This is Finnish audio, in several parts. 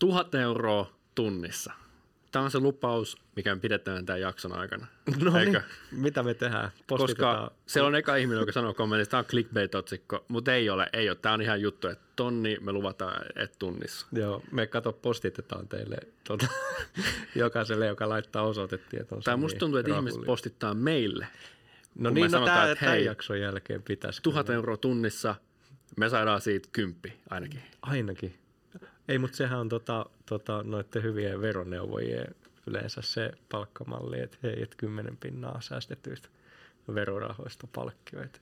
Tuhat euroa tunnissa. Tämä on se lupaus, mikä me pidetään tämän jakson aikana. No niin, Eikö? mitä me tehdään? Koska siellä on eka ihminen, joka sanoo kommentissa, että tämä on clickbait-otsikko, mutta ei ole, ei ole. Tämä on ihan juttu, että tonni me luvataan, että tunnissa. Joo, me kato postitetaan teille tuota, jokaiselle, joka laittaa osoitetietoonsa. Tai musta niin tuntuu, että ihmiset postittaa meille. No kun me niin, no sanotaan, tämä, että hei, jakson jälkeen pitäisi. Tuhat euroa tunnissa, me saadaan siitä kymppi ainakin. Ainakin. Ei, mutta sehän on tota, tota, noiden hyvien veroneuvojien yleensä se palkkamalli, että hei, et kymmenen pinnaa säästetyistä verorahoista palkkioita.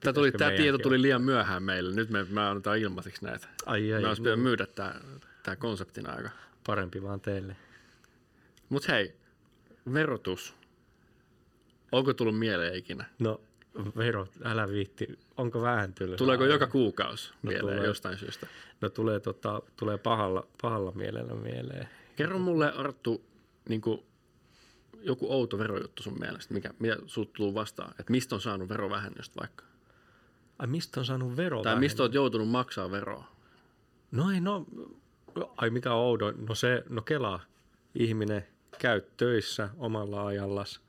Tämä, tuli, tämä tieto tuli liian myöhään meille. Nyt me, me annetaan ilmaiseksi näitä. Ai, ai, Me olisi pitänyt myydä tämä, tämä konseptina aika. parempi vaan teille. Mutta hei, verotus. Onko tullut mieleen ikinä? No, verot, älä viitti. Onko vähän tylsää? Tuleeko joka kuukausi No mieleen tulee. jostain syystä? No tulee, tota, tulee pahalla, pahalla mielellä mieleen. Kerro mulle Arttu niin kuin, joku outo verojuttu sun mielestä, mikä, mitä sut tullut vastaan, että mistä on saanut verovähennystä vaikka? Ai mistä on saanut vero? Tai mistä oot joutunut maksaa veroa? No ei, no, ai mikä oudo. No se, no kelaa. Ihminen käy töissä omalla ajallas,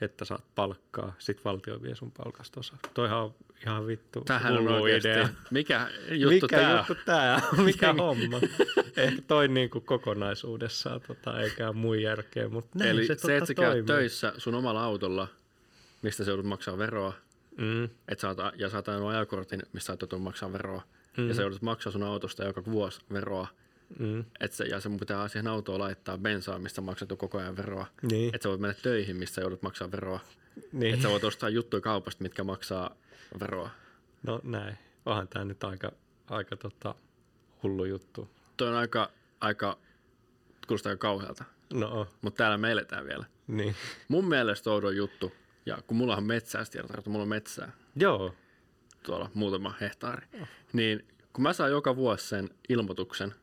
että saat palkkaa. Sitten valtio vie sun palkasta osa. Toihan on ihan vittu Tähän on oikeasti, idea. mikä juttu mikä tää juttu tää on? Mikä homma? Ehkä toi niinku kokonaisuudessaan tota, eikä muu järkeä, mutta näin Eli se, se, tota että sä käyt töissä sun omalla autolla, mistä sä joudut maksaa veroa, Mm, et oot, ja ajanut ajokortin, mistä sä joutunut maksaa veroa, mm. Ja sä joudut maksaa sun autosta joka vuosi veroa, mm, et sä, ja se pitää siihen autoon laittaa bensaa, mistä maksat jo koko ajan veroa. niin, Että sä voit mennä töihin, mistä sä joudut maksaa veroa. niin. Että sä voit ostaa juttuja kaupasta, mitkä maksaa veroa. No näin. Onhan tämä nyt aika, aika tota, hullu juttu. Toi on aika, aika kuulostaa kauhealta, No, mutta täällä me eletään vielä. niin. Mun mielestä oudon juttu, ja kun mulla on metsää, tiedetään, että mulla on metsää Joo. tuolla muutama hehtaari, niin kun mä saan joka vuosi sen ilmoituksen,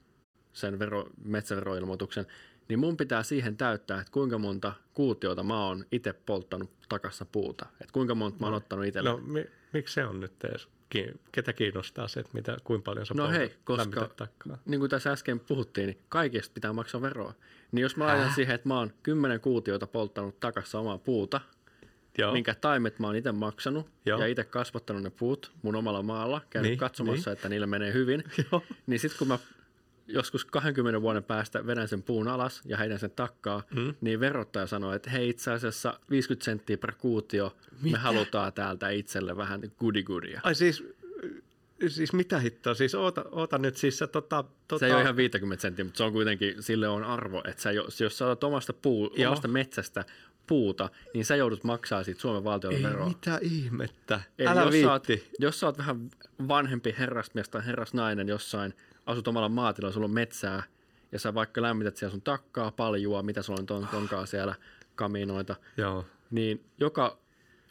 sen vero, metsäveroilmoituksen, niin mun pitää siihen täyttää, että kuinka monta kuutiota mä oon itse polttanut takassa puuta. Että kuinka monta mä oon ottanut itselle. No mi, miksi se on nyt edes? Ketä kiinnostaa se, että mitä, kuinka paljon sä No hei, koska- niin kuin tässä äsken puhuttiin, niin kaikesta pitää maksaa veroa. Niin jos mä laitan siihen, että mä oon kymmenen kuutiota polttanut takassa omaa puuta, Joo. minkä taimet mä oon itse maksanut Joo. ja itse kasvattanut ne puut mun omalla maalla, käynyt Niin, katsomassa, että niillä menee hyvin, Joo. niin sitten kun mä joskus 20 vuoden päästä vedän sen puun alas ja heidän sen takkaa, Mm. niin verottaja sanoo, että hei itse asiassa 50 senttiä per kuutio, Mitä? me halutaan täältä itselle vähän goody-goodia. Ai siis, siis mitä hittoa? Siis oota, oota nyt siis se tota... tota Se ei ole ihan 50 senttiä, mutta se on kuitenkin, sille on arvo, että sä, jos, jos sä otat omasta, puu, Joo. omasta metsästä puuta, niin sä joudut maksaa siitä Suomen valtiolle Ei veroa. mitä ihmettä. Eli Älä jos sä, oot, viitti. jos sä oot vähän vanhempi herrasmies tai herrasnainen jossain, asut omalla maatilalla, sulla on metsää, ja sä vaikka lämmität siellä sun takkaa, paljua, mitä sulla on ton, tonkaan siellä, kaminoita, Joo, niin joka,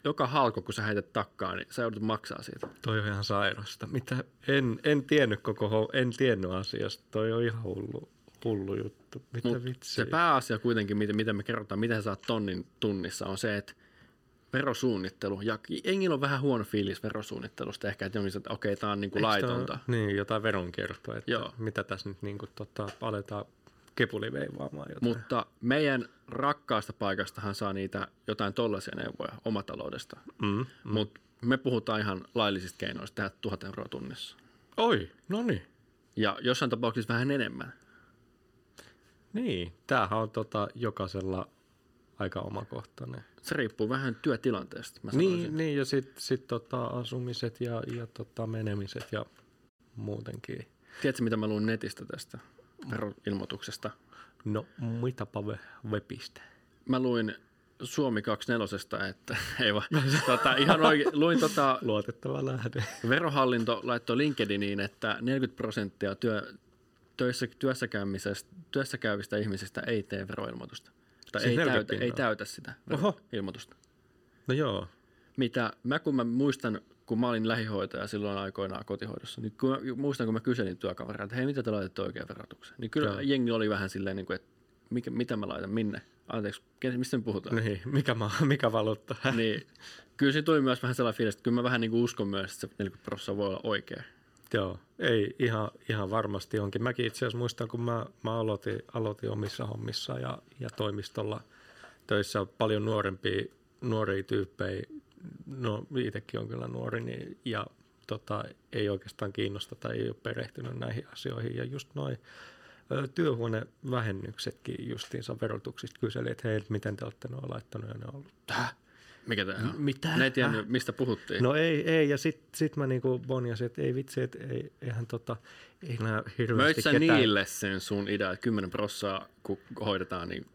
joka halko, kun sä heität takkaa, niin sä joudut maksaa siitä. toi on ihan sairasta. Mitä? En, en tiennyt koko en tiennyt asiasta. Toi on ihan hullu, hullu juttu. Mitä Mut vitsi? se pääasia kuitenkin, miten, miten me kerrotaan, miten sä saat tonnin tunnissa, on se, että verosuunnittelu, ja jengillä on vähän huono fiilis verosuunnittelusta ehkä, että jonkin että okei, tämä on Eikö tää- laitonta. Niin, jotain veronkiertoa, että Joo. mitä tässä nyt niin kuin, tota, aletaan kepuliveivaamaan jotain. Mutta meidän rakkaasta paikastahan saa niitä jotain tollaisia neuvoja omataloudesta. mm, mm. Mutta me puhutaan ihan laillisista keinoista tehdä tuhat euroa tunnissa. Oi, no niin. Ja jossain tapauksessa vähän enemmän. Niin, tämähän on tota, jokaisella aika omakohtainen. Se riippuu vähän työtilanteesta, mä sanoisin. Niin, niin, ja sitten sit, tota, asumiset ja, ja tota, menemiset ja muutenkin. Tiedätkö, mitä mä luin netistä tästä veroilmoituksesta? No, mitapa we, webistä. Mä luin Suomi 24, että ei vaan, tota, ihan oikein, luin tota, Luotettava lähde. verohallinto laittoi LinkedIniin, että 40 prosenttia työ, töissä, työssä, käymisestä, työssä käyvistä ihmisistä ei tee veroilmoitusta. Tai Siis ei, 40 täytä, ei täytä sitä Oho. veroilmoitusta. No joo. Mitä mä kun mä muistan, kun mä olin lähihoitaja silloin aikoinaan kotihoidossa, niin kun mä, muistan, kun mä kyselin työkavereilta, että hei, mitä te laitatte oikein verotukseen? Niin kyllä Joo. jengi oli vähän silleen, niin kuin, että mikä, mitä mä laitan, minne? Anteeksi, mistä me puhutaan? Niin, mikä, ma, mikä valuutta? niin kyllä siinä tuli myös vähän sellainen fiilis, että kyllä mä vähän niin kuin uskon myös, että se 40 prosenttia voi olla oikein. Joo, ei ihan, ihan varmasti onkin. Mäkin itse asiassa muistan, kun mä, mä aloitin, aloitin omissa hommissa ja, ja toimistolla töissä paljon nuorempia, nuoria tyyppejä. No itsekin on kyllä nuori niin, ja tota, ei oikeastaan kiinnosta tai ei ole perehtynyt näihin asioihin. Ja just noin työhuonevähennyksetkin justiinsa verotuksista kyseli, että hei, miten te olette nuo laittanut ja ne on ollut, Täh? Mikä tämä on? Mitä? Ne ei tiennyt, mistä puhuttiin. No ei, ei. ja sitten sit mä niinku bonjasin, että ei vitsi, että ei, eihän tota, ei nää hirveästi Möit sä ketään. niille sen sun idea, että 10 prossaa, kun hoidetaan, niin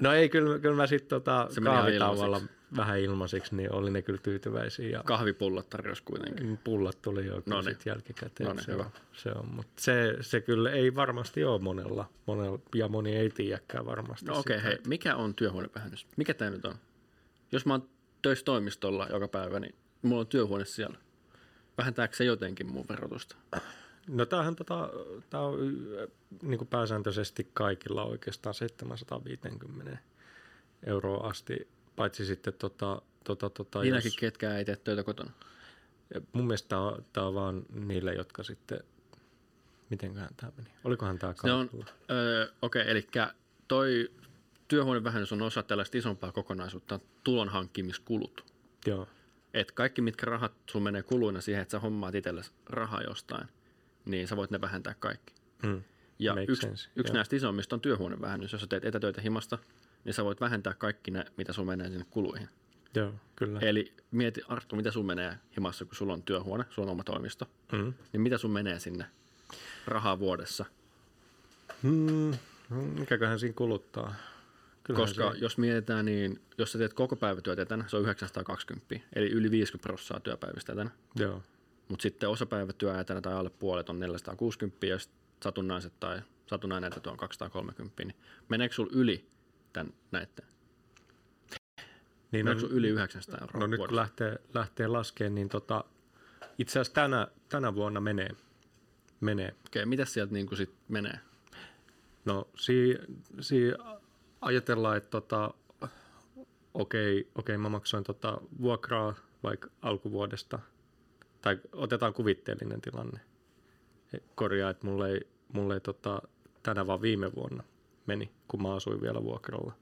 No ei, kyllä, kyllä mä sitten tota, Se kahvitauolla ilmaiseksi. vähän ilmaisiksi, niin oli ne kyllä tyytyväisiä. Ja kahvipullot tarjosi kuitenkin. pullat tuli jo No niin. jälkikäteen. No niin, se, hyvä. on, se on, mutta se, se kyllä ei varmasti ole monella, monella ja moni ei tiedäkään varmasti. No okei, sitä. hei, mikä on työhuonevähennys? Mikä tämä nyt on? Jos mä oon töissä toimistolla joka päivä, niin mulla on työhuone siellä. Vähentääkö se jotenkin mun verotusta? No tämähän tota, tää on niin kuin pääsääntöisesti kaikilla oikeastaan 750 euroa asti, paitsi sitten tota, tota, tota, Siinäkin ketkä ei tee töitä kotona. mun mielestä tämä on, tää on vaan niille, jotka sitten, mitenköhän tämä meni? Olikohan tämä Ne on, kaikilla? öö, okei, okay, eli toi työhuonevähennys on osa tällaista isompaa kokonaisuutta, tulonhankkimiskulut. Joo, Et kaikki, mitkä rahat sun menee kuluina siihen, että sä hommaat itsellesi rahaa jostain, niin sä voit ne vähentää kaikki. mm. Ja Makes yksi, sense, yksi joo. näistä isommista on työhuonevähennys. Jos sä teet etätöitä himasta, niin sä voit vähentää kaikki ne, mitä sun menee sinne kuluihin. joo kyllä. Eli mieti, Arttu, mitä sun menee himassa, kun sulla on työhuone, sulla on oma toimisto, Mm. niin mitä sun menee sinne rahaa vuodessa? Mm. Mikäköhän siinä kuluttaa? Kyllähän Koska se, jos mietitään, niin jos sä teet koko päivätyötä etänä, se on 920, eli yli 50 prosenttia työpäivistä etänä. joo, Mutta sitten osapäivätyö etänä tai alle puolet on 460 ja satunnaiset tai satunnainen etätyö on 230, niin meneekö sulla yli tämän näiden? niin Meneekö on, yli 900 euroa no nyt kun vuodessa? lähtee, lähtee laskemaan, niin tota, itse asiassa tänä, tänä vuonna menee. menee. Okei, mitä sieltä niin sit menee? No si, si, ajatellaan, että tota, okei, okei, mä maksoin tota vuokraa vaikka alkuvuodesta, tai otetaan kuvitteellinen tilanne. Korjaa, että mulle ei, mulle ei tota, tänä vaan viime vuonna meni, kun mä asuin vielä vuokralla.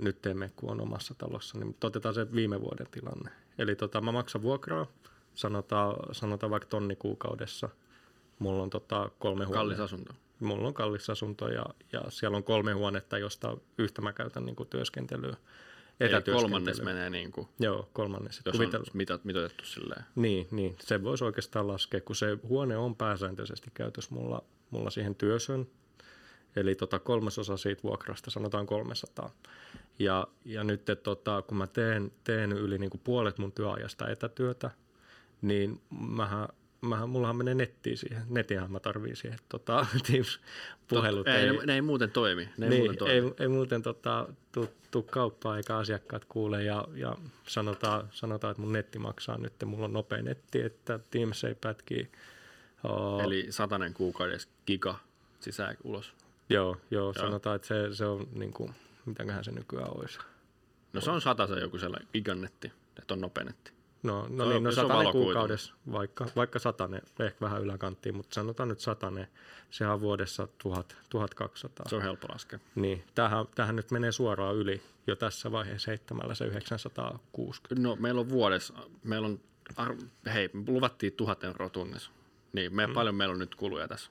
Nyt emme, kun on omassa talossa, niin otetaan se viime vuoden tilanne. Eli tota, mä maksan vuokraa, sanotaan, sanotaan vaikka tonni kuukaudessa. Mulla on tota kolme Kallis huonetta asunto. Mulla on kallis asunto ja, ja siellä on kolme huonetta, josta yhtä mä käytän niin työskentelyä. Eli kolmannes menee niin kuin, Joo, kolmannes. jos Kuvitel... on mitat, mitoitettu silleen. Niin, niin, se voisi oikeastaan laskea, kun se huone on pääsääntöisesti käytössä mulla, mulla siihen työsön. Eli tota kolmasosa siitä vuokrasta, sanotaan 300. Ja, ja nyt tota, kun mä teen, teen yli niin kuin puolet mun työajasta etätyötä, niin mähän, mähän, mullahan menee nettiin siihen. Netinhän mä tarviin siihen tota, Teams-puhelut. Ei, ne, ne, ei muuten toimi. Ne ei niin, muuten toimi. ei, ei muuten tota, tuu, tuu kauppaan eikä asiakkaat kuule ja, ja sanotaan, sanotaan, että mun netti maksaa nyt, mulla on nopea netti, että Teams ei pätki. Oh, Eli satanen kuukaudessa giga sisään ulos. joo, joo, sanotaan, että se, se on niin kuin, mitäköhän se nykyään olisi. No se on satasen joku sellainen giganetti, että on nopea netti. No, no on- niin, no satanen kuukaudessa, vaikka, vaikka satanen, ehkä vähän yläkanttiin, mutta sanotaan nyt satanen, sehän on vuodessa 1000, 1200. Se on helppo laskea. Niin, tämähän, tämähän nyt menee suoraan yli jo tässä vaiheessa heittämällä se 960. No meillä on vuodessa, meillä on, ar- hei, me luvattiin 1000 euroa tunnissa. Niin, me, mm. paljon meillä on nyt kuluja tässä?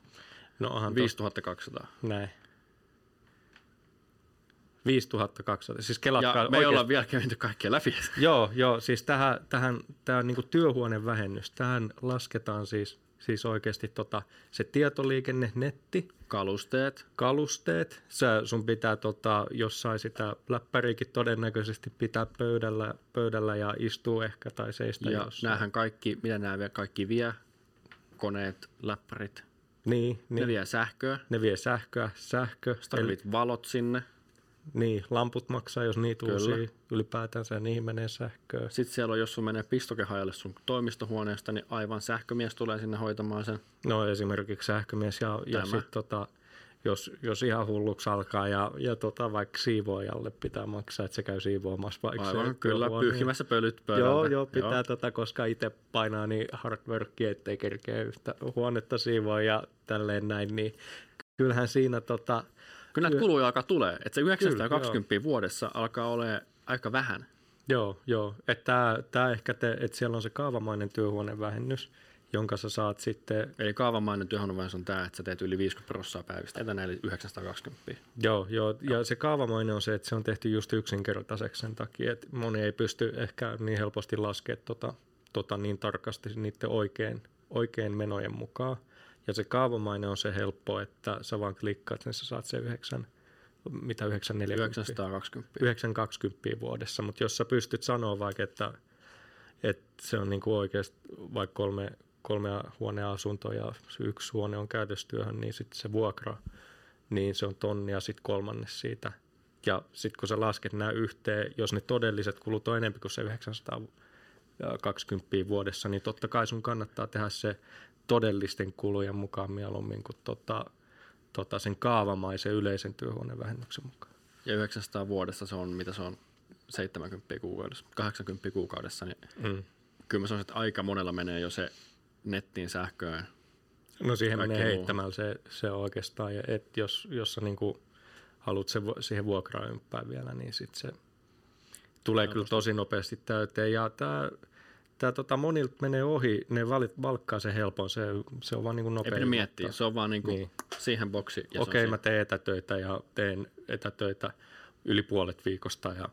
No onhan 5200. Näin. 5200. Siis kelatkaa Ja me ei oikeasti- olla vielä käynyt kaikkea läpi. Joo, joo, siis tähän, tähän tämä niinku työhuonevähennys, tähän lasketaan siis, siis oikeasti tota, se tietoliikenne, netti, Kalusteet, kalusteet. Sä, sun pitää tota, jossain sitä läppäriäkin todennäköisesti pitää pöydällä, pöydällä ja istuu ehkä tai seistä ja jossain. näähän kaikki, mitä nämä vie, kaikki vie, koneet, läppärit, Niin, ne niin. vie sähköä, Ne vie sähköä, sähkö. sä tarvit valot sinne, Niin, lamput maksaa, jos niitä Kyllä. uusia ylipäätänsä, niihin menee sähköä. Sitten siellä on, jos sun menee pistokehajalle sun toimistohuoneesta, niin aivan sähkömies tulee sinne hoitamaan sen. No esimerkiksi sähkömies ja, ja sitten tota, jos, jos ihan hulluksi alkaa ja, ja tota, vaikka siivoajalle pitää maksaa, että se käy siivoamassa vaikka Aivan, se kyllä, työhuone. pyyhkimässä pölyt pöydältä. Joo, joo, pitää joo. Tota, koska itse painaa niin hard workia, ettei kerkeä yhtä huonetta siivoa ja tälleen näin, niin kyllähän siinä tota, Kyllä näitä kuluja alkaa tulee. Että se 920 Kyllä, vuodessa alkaa olemaan aika vähän. Joo, joo. Että tää ehkä, te, että siellä on se kaavamainen työhuonevähennys, jonka sä saat sitten, Eli kaavamainen työhönvähennys on tämä, että sä teet yli 50 prosenttia päivistä. Entä näille 920? joo, joo, ja se kaavamainen on se, että se on tehty just yksinkertaiseksi sen takia, että moni ei pysty ehkä niin helposti laskemaan tota, tota niin tarkasti niiden oikein, oikein menojen mukaan. Ja se kaavamainen on se helppo, että sä vaan klikkaat, niin sä saat se 9, mitä 940. 920. 920 vuodessa, mutta jos sä pystyt sanoa vaikka, että, että se on niinku oikeasti vaikka kolme, kolme huoneen asunto ja yksi huone on käytöstyöhön, niin sitten se vuokra, niin se on tonni ja sitten kolmannes siitä. Ja sitten kun sä lasket nämä yhteen, jos ne todelliset kulut on enemmän kuin se 920 vuodessa, niin totta kai sun kannattaa tehdä se todellisten kulujen mukaan mieluummin kuin tota, tota sen kaavamaisen yleisen työhuonevähennyksen mukaan. Ja 900 vuodessa se on, mitä se on, 70 kuukaudessa, 80 kuukaudessa, niin Mm. kyllä mä sanoisin, että aika monella menee jo se nettiin sähköön. No siihen menee muu. heittämällä se, se oikeastaan, ja et jos, jos sä niinku haluat se, siihen vuokraan ympään vielä, niin sit se tulee kyllä tosi nopeasti täyteen. Ja tämä tää tota monilta menee ohi, ne valit, valkkaa se helpon, se, se on vaan niinku Ei nopea. pidä miettiä, se on vaan niinku Niin. siihen boksi. Okei, on mä teen etätöitä ja teen etätöitä yli puolet viikosta ja,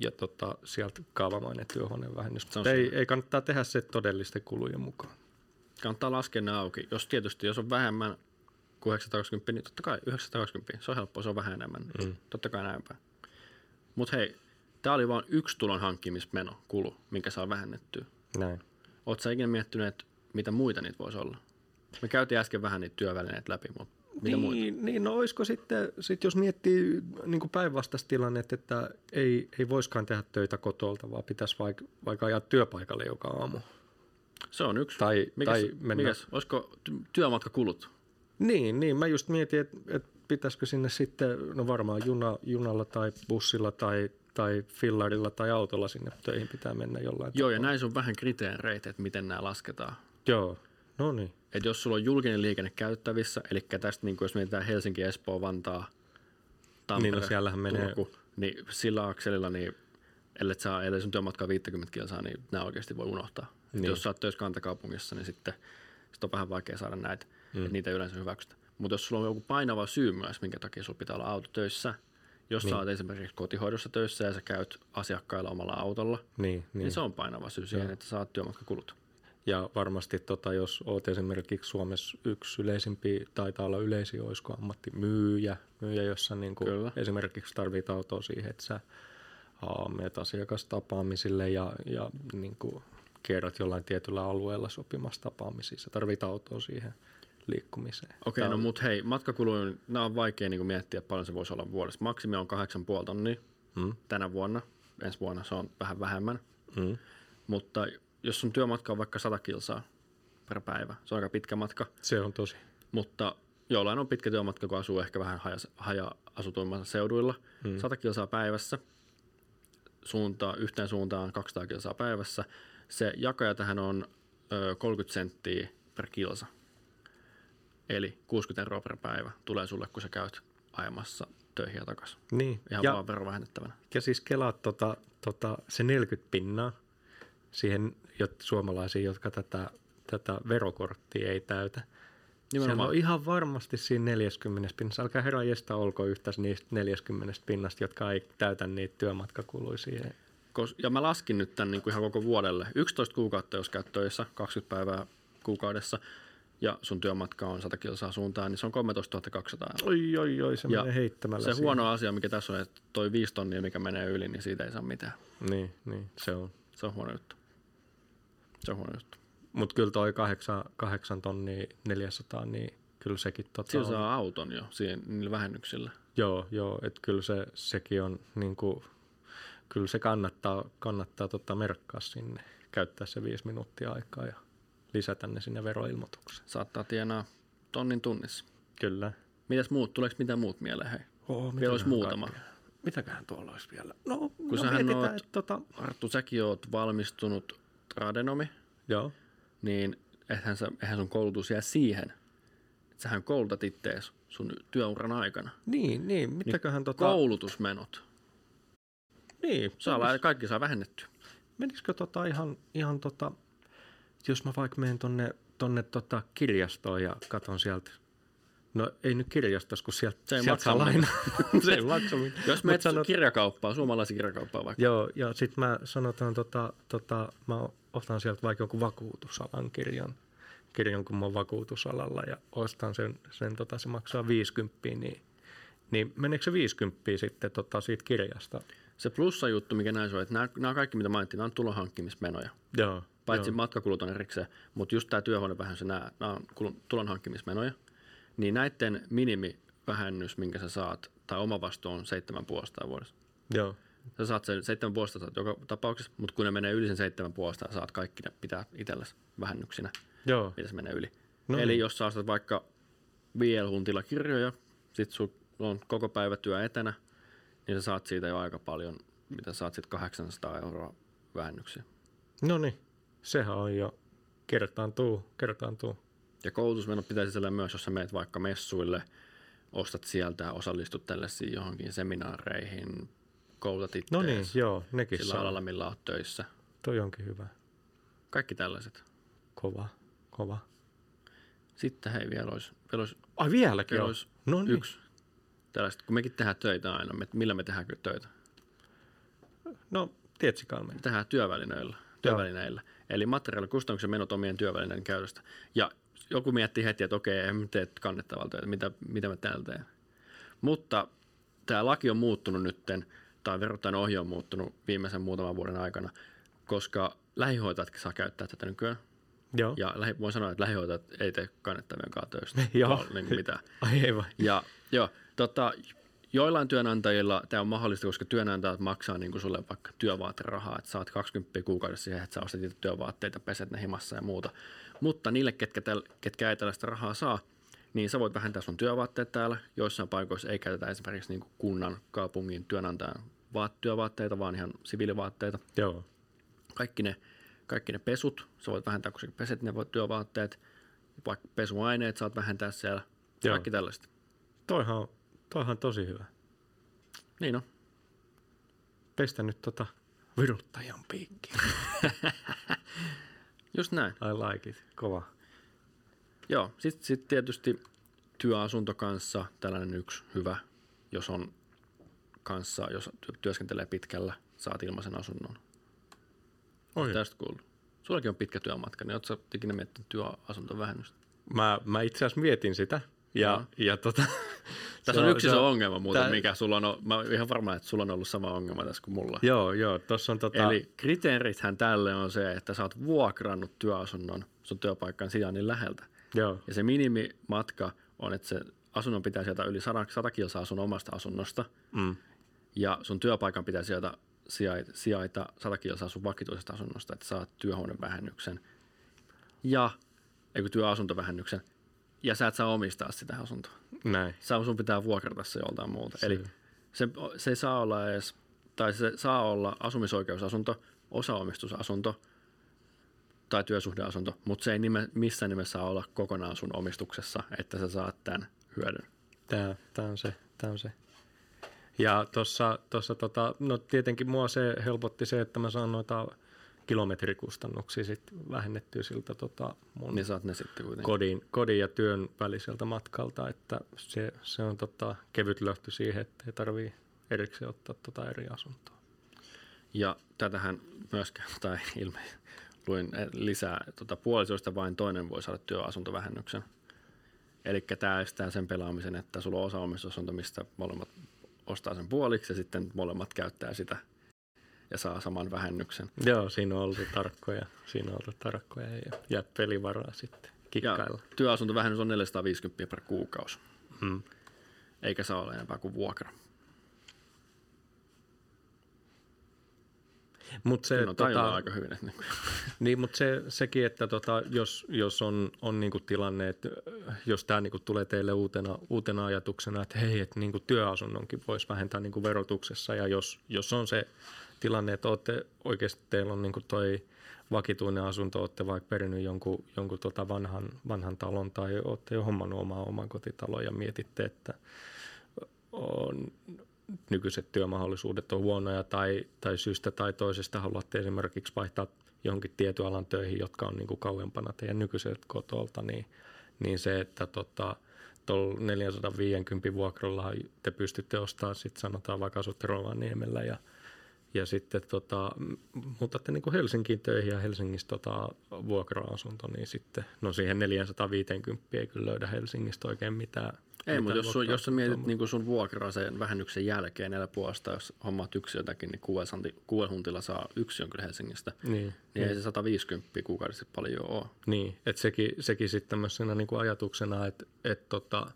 ja tota, sieltä kaavamainen työhuoneen vähennys. Se on Mutta ei, se. ei kannattaa tehdä se todellisten kulujen mukaan. Kannattaa laskea ne auki. Jos tietysti, jos on vähemmän kuin 920, niin totta kai 920, se on helppoa, se on vähän enemmän. Mm. Totta kai näin päin. Mutta hei, tämä oli vain yksi tulon hankkimismeno, kulu, minkä saa vähennettyä. Näin. Oletko sä ikinä miettinyt, että mitä muita niitä voisi olla? Me käytiin äsken vähän niitä työvälineitä läpi, mutta mitä muita? niin, niin, no olisiko sitten, sit jos miettii niin päinvastaista tilannetta, että ei, ei voiskaan tehdä töitä kotolta, vaan pitäisi vaikka, vaikka ajaa työpaikalle joka aamu. Se on yksi. Tai, mikäs, tai mennä... mikäs, olisiko ty- työmatkakulut? Niin, niin, mä just mietin, että, että pitäisikö sinne sitten, no varmaan juna, junalla tai bussilla tai, tai fillarilla tai autolla sinne töihin pitää mennä jollain Joo, ja näin on vähän kriteereitä, että miten nämä lasketaan. Joo, no niin. Että jos sulla on julkinen liikenne käyttävissä, eli tästä niin jos mietitään Helsinki, Espoo, Vantaa, Tampere, Niin, no siellähän menee- Turku, niin sillä akselilla, niin ellei saa ellei sun työmatkaa 50 kilsaa, niin nämä oikeasti voi unohtaa. Niin. Niin. Jos sä oot töissä kantakaupungissa, niin sitten sit on vähän vaikea saada näitä, mm. että niitä ei yleensä hyväksytä. Mutta jos sulla on joku painava syy myös, minkä takia sulla pitää olla auto töissä, jos niin. sä oot esimerkiksi kotihoidossa töissä ja sä käyt asiakkailla omalla autolla, niin, Niin, niin. se on painava syy siihen, että saat työmatkakulut. Ja varmasti tota, jos oot esimerkiksi Suomessa yksi yleisimpi, taitaa olla yleisin, olisiko ammattimyyjä, myyjä, jossa niin kuin Kyllä. esimerkiksi tarvit autoa siihen, että sä menet asiakastapaamisille ja, ja niin kuin kierrät jollain tietyllä alueella sopimassa tapaamisiin. Sä tarvit autoa siihen liikkumiseen. Okei, no mut hei, matkakuluja, nämä on vaikea niin miettiä, paljon se voisi olla vuodessa. Maksimi on 8,5 tonnia Mm, tänä vuonna, ensi vuonna se on vähän vähemmän. mm, Mutta jos sun työmatka on vaikka 100 kilsaa per päivä, se on aika pitkä matka, se on tosi. mutta jollain on pitkä työmatka, kun asuu ehkä vähän haja, haja-asutuimmilla seuduilla. Mm. 100 kilsaa päivässä, suunta, yhteen suuntaan 200 kilsaa päivässä. Se jakaja tähän on ö, 30 senttiä per kilsa. Eli 60 euroa per päivä tulee sulle, kun sä käyt ajamassa töihin ja takaisin. Niin. Ihan ja, vaan verovähennettävänä. ja siis kelaat tota, tota, se 40 pinnaa siihen jot, suomalaisiin, jotka tätä, tätä verokorttia ei täytä. Nimenomaan. on ihan varmasti siinä 40 pinnassa. Älkää herra jestä olko yhtä niistä 40 pinnasta, jotka ei täytä niitä. Kos- Ja mä laskin nyt tämän niin kuin ihan koko vuodelle. 11 kuukautta, jos käyt töissä, 20 päivää kuukaudessa, ja sun työmatka on 100 kilsaa suuntaan, niin se on 13 200 euroa. Oi, oi, oi, se Ja menee heittämällä. Se siihen. huono asia, mikä tässä on, että toi 5 tonnia, mikä menee yli, niin siitä ei saa mitään. Niin, niin, se on. Se on huono juttu. Se on huono juttu. Mutta kyllä toi 8, 8 tonnia 400, niin kyllä sekin tota Sillä on- saa auton jo siihen, niillä vähennyksillä. Joo, joo, että kyllä se, sekin on niin kuin, kyllä se kannattaa, kannattaa tota merkkaa sinne, käyttää se viisi minuuttia aikaa ja lisätä ne sinne veroilmoitukseen. Saattaa tienaa tonnin tunnissa. Kyllä. Mitäs muut, tuleeko mitä muut mieleen? Hei? Oh, Vielä olisi muutama. Mitäköhän tuolla olisi vielä? No, Kun no sähän oot- että tota... Arttu, säkin oot valmistunut tradenomi, Joo. niin eihän, sä, eihän sun koulutus jää siihen. Sähän koulutat ittees sun työuran aikana. Niin, niin. Mitäköhän tota... Koulutusmenot. Niin, Saa, menis- kaikki saa vähennettyä. menisikö tota ihan, ihan tota... Jos mä vaikka menen tonne, tonne tota kirjastoon ja katon sieltä No ei nyt kirjastossa, kun sieltä, Se ei sieltä maksa saa lainaa. se ei maksa mitään. Jos menet sanot- kirjakauppaan, suomalaisen kirjakauppaan vaikka. Joo, ja sitten mä sanotaan, tota, tota, mä otan sieltä vaikka jonkun vakuutusalan kirjan, kirjan kun mä oon vakuutusalalla ja ostan sen, sen tota, se maksaa 50, niin, niin meneekö se 50 sitten tota, siitä kirjasta? Se plussa juttu, mikä näissä on, että nämä, nämä kaikki, mitä mainittiin, nämä on tulonhankkimismenoja. Joo. Paitsi joo. matkakulut on erikseen, mutta just tämä työhuonevähennys ja nämä, nämä on tulonhankkimismenoja. Niin näiden minimivähennys, minkä sä saat, tai oma vastuu on 7,5 vuodessa. Joo. Sä saat sen 7,5 saat joka tapauksessa, mutta kun ne menee yli sen 7,5, saat kaikki ne pitää itsellesi vähennyksinä, Joo. mitä se menee yli. No Eli niin. jos sä ostat vaikka VL-huntilla kirjoja, sit sun on koko päivä työ etänä, niin sä saat siitä jo aika paljon, mitä saat sitten 800 euroa vähennyksiä. No niin, sehän on jo kertaantuu, kertaantuu. Ja koulutusmenot pitäisi sisällä myös, jos sä meet vaikka messuille, ostat sieltä, osallistut tällaisiin johonkin seminaareihin, koulutat itseäsi No niin, joo, nekin sillä saa. alalla, millä oot töissä. Toi onkin hyvä. Kaikki tällaiset. Kova, kova. Sitten hei, vielä olisi, vielä olisi, Ai vieläkin vielä olisi No niin. yksi tällaista, kun mekin tehdään töitä aina, me, millä me tehdään töitä? No, tietsikaan me. Me tehdään työvälineillä. työvälineillä. Eli materiaalikustannuksen menot omien työvälineiden käytöstä. Ja joku miettii heti, että okei, en tee kannettavalla töitä, mitä, mitä mä täällä teen. Mutta tämä laki on muuttunut nytten, tai verrattain ohje on muuttunut viimeisen muutaman vuoden aikana, koska lähihoitajatkin saa käyttää tätä nykyään. Joo. Ja lähi, voin sanoa, että lähihoitajat ei tee kannettavien töistä. Joo. Niin kuin mitään. Ai ei vai? Ja joo, tota, joillain työnantajilla tämä on mahdollista, koska työnantajat maksaa niin kuin sulle vaikka työvaaterahaa, että saat 20 kuukaudessa siihen, että sä ostat niitä työvaatteita, peset ne himassa ja muuta. Mutta niille, ketkä, täl, ketkä ei tällaista rahaa saa, niin sä voit vähentää sun työvaatteet täällä. Joissain paikoissa ei käytetä esimerkiksi niin kuin kunnan, kaupungin, työnantajan vaat, työvaatteita, vaan ihan siviilivaatteita Joo. kaikki ne, kaikki ne pesut, sä voit vähentää, kun sä peset ne työvaatteet, vaikka pesuaineet saat vähentää siellä, Joo. kaikki tällaista. Toihan on, toihan tosi hyvä. Niin on. Pestä nyt tota viruttajan piikkiä. Just näin. I like it. Kova. Joo, sitten sit tietysti työasunto kanssa, tällainen yksi hyvä, jos on kanssa, jos ty- työskentelee pitkällä, saat ilmaisen asunnon. Oi. Tästä kuullut. Sullakin on pitkä työmatka, niin ootko ikinä miettinyt työasuntovähennystä? Mä, mä itse asiassa mietin sitä. Ja, Joo. ja tota, Tässä on, yksi iso ongelma muuten, tää- mikä sulla on, mä oon ihan varma, että sulla on ollut sama ongelma tässä kuin mulla. Joo, joo, tossa on tota... Eli kriteerithän tälle on se, että sä oot vuokrannut työasunnon sun työpaikan sijainnin läheltä. Joo, Ja se minimimatka on, että se asunnon pitää sieltä yli 100, 100 kilsaa sun omasta asunnosta. mm. Ja sun työpaikan pitää sieltä sijaita, sijaita 100 kilsaa sun vakituisesta asunnosta, että saat työhuonevähennyksen. Ja, eikö työasuntovähennyksen. Ja sä et saa omistaa sitä asuntoa. Näin. Sä, sun pitää vuokrata se joltain muulta. Se- Eli se, se ei saa olla edes, tai se saa olla asumisoikeusasunto, osaomistusasunto tai työsuhdeasunto, mutta se ei nime, missään nimessä saa olla kokonaan sun omistuksessa, että sä saat tämän hyödyn. Tää, tää on se, tää on se. Ja tuossa, tossa, tota, no tietenkin mua se helpotti se, että mä saan noita kilometrikustannuksia sit vähennettyä siltä tota mun Niin saat ne sitten kuitenkin. kodin, kodin ja työn väliseltä matkalta, että se, se on tota kevyt löhty siihen, että ei tarvii erikseen ottaa tota eri asuntoa. Ja tätähän myöskään, tai ilme, luin lisää tota, puolisoista vain toinen voi saada työasuntovähennyksen. Eli tämä estää sen pelaamisen, että sulla on osaomistusasunto, mistä molemmat ostaa sen puoliksi ja sitten molemmat käyttää sitä ja saa saman vähennyksen. Joo, siinä on oltu tarkkoja, siinä on oltu tarkkoja ja jää pelivaraa sitten Ja kikkailla. työasuntovähennys on 450 per kuukausi, Mm. eikä saa olla enempää kuin vuokra. Mutta se, tajunnut tota, aika hyvin. Että niin kuin, Niin, mutta se, sekin, että tota, jos, jos on, on niinku tilanne, että jos tämä niinku tulee teille uutena, uutena ajatuksena, että hei, että niinku työasunnonkin voisi vähentää niinku verotuksessa ja jos, jos on se tilanne, että olette, oikeasti teillä on niinku toi vakituinen asunto, olette vaikka perinnyt jonkun, jonkun tota vanhan, vanhan talon tai olette jo hommannut omaa omakotitaloa ja mietitte, että on, nykyiset työmahdollisuudet on huonoja tai, tai syystä tai toisesta haluatte esimerkiksi vaihtaa johonkin tietyn alan töihin, jotka on niin kuin kauempana teidän nykyiseltä kotolta, niin, niin se, että tota, tuolla 450 vuokralla te pystytte ostamaan, sitten sanotaan vaikka asutte Rovaniemellä ja, ja sitten tota, muutatte niin kuin Helsinkiin töihin ja Helsingistä tota, vuokra-asunto, niin sitten no siihen 450 ei kyllä löydä Helsingistä oikein mitään. ei, mutta jos, sun, jos sä mietit niin kuin sun vuokraa sen vähennyksen jälkeen neljä puolesta, jos hommaat yksi jotakin, niin kuuden huntilla saa yksi on kyllä Helsingistä. Niin, Niin ei se 150 kuukaudessa paljon ole. Niin, että sekin, sekin sitten tämmöisenä niin ajatuksena, että et tota,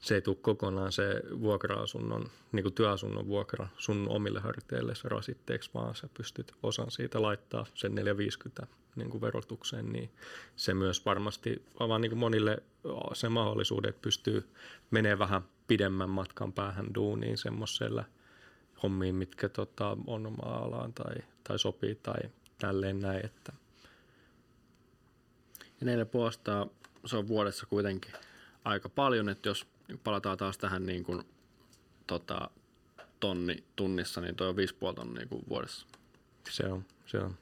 se ei tule kokonaan se vuokra-asunnon, niin kuin työasunnon vuokra sun omille harteille se rasitteeksi, vaan sä pystyt osan siitä laittaa sen 450 niin kuin verotukseen, niin se myös varmasti avaa niin kuin monille se mahdollisuuden, että pystyy menee vähän pidemmän matkan päähän duuniin semmoisella hommiin, mitkä tota, on omaa alaan tai, tai sopii tai tälleen näin, että. Ja neljä puolesta se on vuodessa kuitenkin aika paljon, että jos palataan taas tähän niin kuin, tota, tonni tunnissa, niin toi on 5,5 tonnia kuin vuodessa. se on, se on.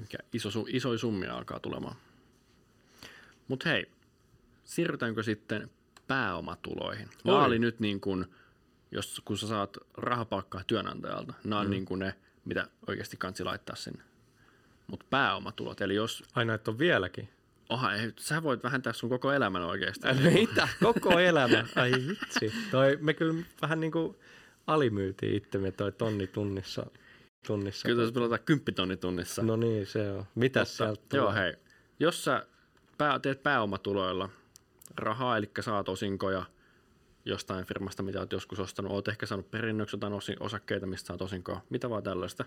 Mikä iso, isoja summia alkaa tulemaan. Mutta hei, siirrytäänkö sitten pääomatuloihin? Nämä oli nyt niin kuin, jos, kun sä saat rahapalkkaa työnantajalta, nämä on mm. niin kuin ne, mitä oikeasti kansi laittaa sinne. Mutta pääomatulot, eli jos, Aina, että on vieläkin. Oha, ei, sä voit vähentää sun koko elämän oikeasti. Mitä? Koko elämä? Ai vitsi. Toi, me kyllä vähän niin kuin alimyytiin itsemme toi tonni tunnissa. tunnissa. Kyllä tuossa pelataan kymppitonni tunnissa. No niin, se on. Mitäs sieltä tulee? Joo, hei. Jos sä pää, teet pääomatuloilla rahaa, eli saat osinkoja jostain firmasta, mitä oot joskus ostanut, oot ehkä saanut perinnöksi jotain osakkeita, mistä saat osinkoa, mitä vaan tällaista,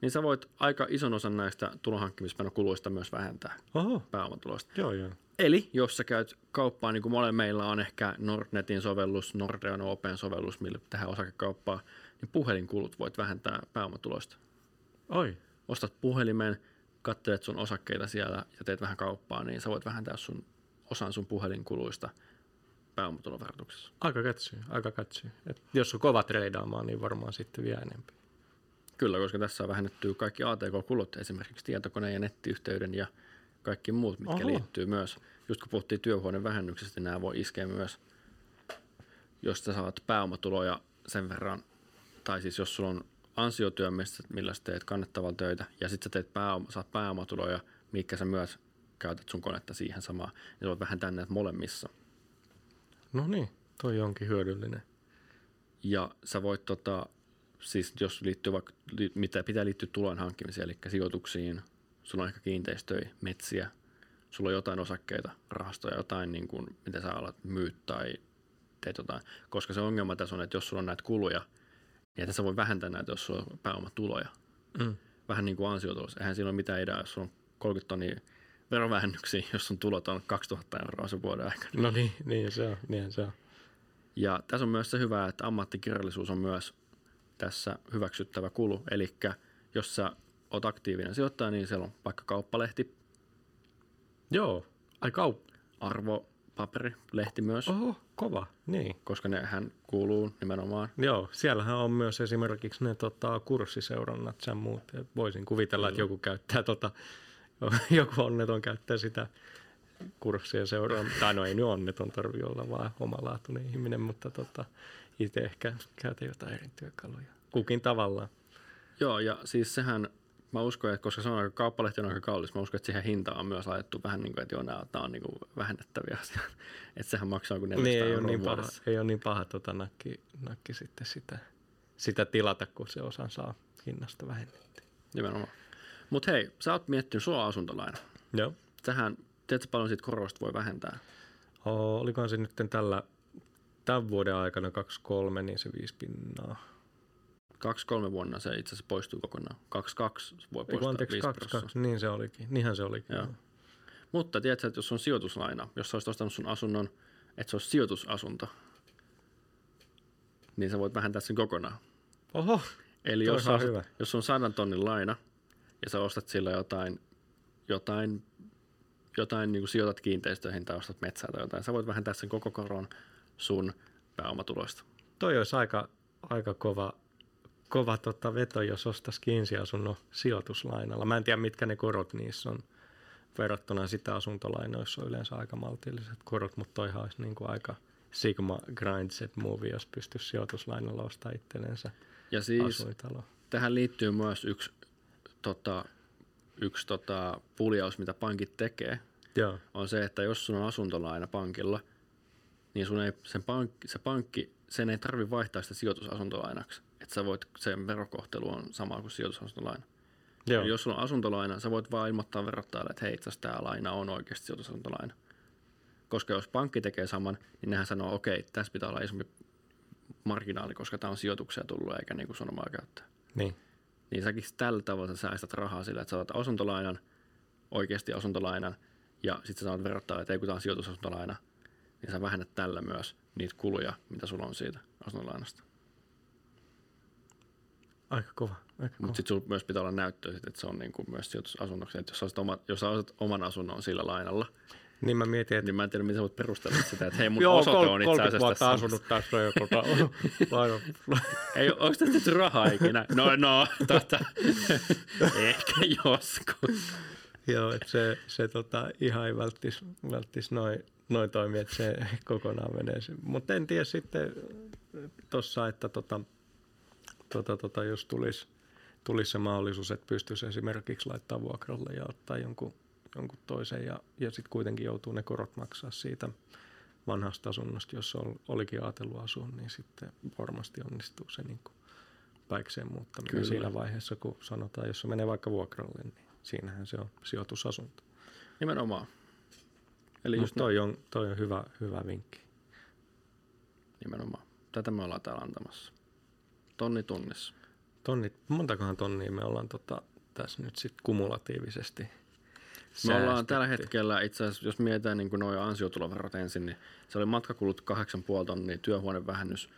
niin sä voit aika ison osan näistä tulonhankkimismenokuluista myös vähentää Oho, pääomatuloista. joo joo. Eli jos sä käyt kauppaan, niin kuin mole meillä on ehkä Nordnetin sovellus, Nordean Open sovellus, millä tehdään osakekauppaa, niin puhelinkulut voit vähentää pääomatuloista. Oi, Ostat puhelimen, katselet sun osakkeita siellä ja teet vähän kauppaa, niin sä voit vähentää sun osan sun puhelinkuluista pääomatuloverotuksessa. aika kätsyy, aika kätsyy. Et jos on kova treidaamaan, niin varmaan sitten vielä enemmän. Kyllä, koska tässä on vähennetty kaikki ATK-kulut, esimerkiksi tietokoneen ja nettiyhteyden ja kaikki muut, mitkä Oho. Liittyy myös. Just kun puhuttiin työhuoneen vähennyksestä, niin nämä voi iskeä myös, jos sä saat pääomatuloja sen verran, tai siis jos sulla on ansiotyö, millä sä teet kannettavalla töitä, ja sitten sä teet pääoma, saat pääomatuloja, mitkä sä myös käytät sun konetta siihen samaan, niin sä voit vähentää näitä molemmissa. No niin, toi onkin hyödyllinen. Ja sä voit, tota, siis jos liittyy vaikka, mitä pitää liittyä tulon hankkimiseen, eli sijoituksiin, sulla on ehkä kiinteistöjä, metsiä, sulla on jotain osakkeita, rahastoja, jotain, niin kuin, mitä sä alat myyt tai teet jotain. Koska se ongelma tässä on, että jos sulla on näitä kuluja, niin et sä voi vähentää näitä, jos sulla on pääomatuloja. Mm. Vähän niin kuin ansiotulos. Eihän siinä ole mitään ideaa, jos sulla on 30 tonnia verovähennyksiä, jos sun tulot on 2000 euroa sen vuoden aikana. No niin, niin se on, niin se on. Ja tässä on myös se hyvä, että ammattikirjallisuus on myös tässä hyväksyttävä kulu. Eli jos sä oot aktiivinen sijoittaja, niin siellä on vaikka kauppalehti, Joo, ai kaup. arvopaperi, lehti myös, Oho, kova, niin. koska nehän kuuluu nimenomaan. Joo, siellähän on myös esimerkiksi ne tota, kurssiseurannat ja muut. Voisin kuvitella, että joku käyttää tota, joku onneton käyttää sitä kurssia seuraa. Tai no ei nyt onneton tarvi olla vaan omalaatuinen ihminen, mutta tota, itse ehkä käytän jotain eri työkaluja. Kukin tavallaan. Joo, ja siis sehän, mä uskon, että koska se on aika, kauppalehti on aika kallis, mä uskon, että siihen hintaan on myös laitettu vähän niin kuin, että joo, nämä, tämä on niin kuin vähennettäviä asioita. Että sehän maksaa kuin 400 Niin ei ole euroa niin paha, ei ole niin paha tota, nakki, nakki sitten sitä, sitä tilata, kun se osan saa hinnasta vähennettyä. Nimenomaan. Mutta hei, sä oot miettinyt on asuntolaina. Joo. Tähän, tiedätkö paljon siitä korosta voi vähentää? O, olikohan se nyt tällä, tämän vuoden aikana 2-3, niin se viisi pinnaa. kaksi-kolme vuonna se itse asiassa poistuu kokonaan. Kaksi-kaksi voi Eiku, poistaa anteeksi, 5 kaksi, prossaa. kaksi, niin se olikin. Niinhän se olikin. Joo. Mutta tiedätkö, että jos on sijoituslaina, jos sä olisit ostanut sun asunnon, että se olisi sijoitusasunto, niin sä voit vähentää sen kokonaan. Oho, Eli jos, sä on ostat, hyvä. jos on sadan tonnin laina ja sä ostat sillä jotain, jotain, jotain niin kuin sijoitat kiinteistöihin tai ostat metsää tai jotain, sä voit vähentää sen koko koron sun pääomatuloista. toi olisi aika, aika kova, kova tota veto, jos ostaisi kiinsiasunnon sijoituslainalla. Mä en tiedä, mitkä ne korot niissä on verrattuna sitä asuntolainoissa on yleensä aika maltilliset korot, mutta toihan olisi niin kuin aika Sigma grindset movie, jos pystyisi sijoituslainalla ostamaan itsellensä Ja siis asuintalo. tähän liittyy myös yksi, tota, yksi tota, puljaus, mitä pankit tekee, Joo, on se, että jos sun on asuntolaina pankilla, niin sun ei, sen pankki, se pankki, sen ei tarvi vaihtaa sitä sijoitusasuntolainaksi. Että sä voit, sen verokohtelu on sama kuin sijoitusasuntolaina. joo. Jos sulla on asuntolaina, sä voit vaan ilmoittaa verottajalle, että hei, itse asiassa tämä laina on oikeasti sijoitusasuntolaina. Koska jos pankki tekee saman, niin nehän sanoo, okei, tässä pitää olla isompi marginaali, koska tämä on sijoituksia tullut eikä niin kuin sanomaa käyttää. Niin. Niin säkin tällä tavalla sä säästät rahaa sillä, että sä otat asuntolainan, oikeasti asuntolainan, ja sitten sä sanot verottajalle, että ei kun tämä on sijoitusasuntolaina, niin sä vähennät tällä myös niitä kuluja, mitä sulla on siitä asuntolainasta. Aika kova. Aika kova. Mutta sitten sulla myös pitää olla näyttöä, sit, että se on niin kuin myös sijoitusasunnoksi. Että jos oma, jos ostat oman asunnon sillä lainalla, Niin mä mietin, että niin mä en tiedä, miten sä voit perustella sitä, että hei mun Joo, osoite kol- on itse 30 asiassa vuotta asunut tässä jo tota, laina, Ei, onko tästä tehty rahaa ikinä? No, no, tota, ehkä joskus. Joo, että se, se tota, ihan ei välttis, välttis noin noi toimi, että se kokonaan menee. Mutta en tiedä sitten tuossa, että tota, tota, tota, jos tulisi tulis se mahdollisuus, että pystyisi esimerkiksi laittaa vuokralle ja ottaa jonkun, jonkun toisen ja, ja sitten kuitenkin joutuu ne korot maksaa siitä vanhasta asunnosta, jos ol, olikin ajatellut asua, niin sitten varmasti onnistuu se niin kuin päikseen muuttaminen Kyllä. siinä vaiheessa, kun sanotaan, jos se menee vaikka vuokralle, niin siinähän se on sijoitusasunto. Nimenomaan. Eli just toi on, toi on hyvä, hyvä vinkki. nimenomaan. Tätä me ollaan täällä antamassa. Tonni tunnissa. Tonni, montakohan tonnia me ollaan tota, tässä nyt sitten kumulatiivisesti Me ollaan säästetty? tällä hetkellä, itse asiassa jos mietitään niin noin ansiotuloverot ensin, niin se oli matkakulut 8,5 tonnia, työhuonevähennys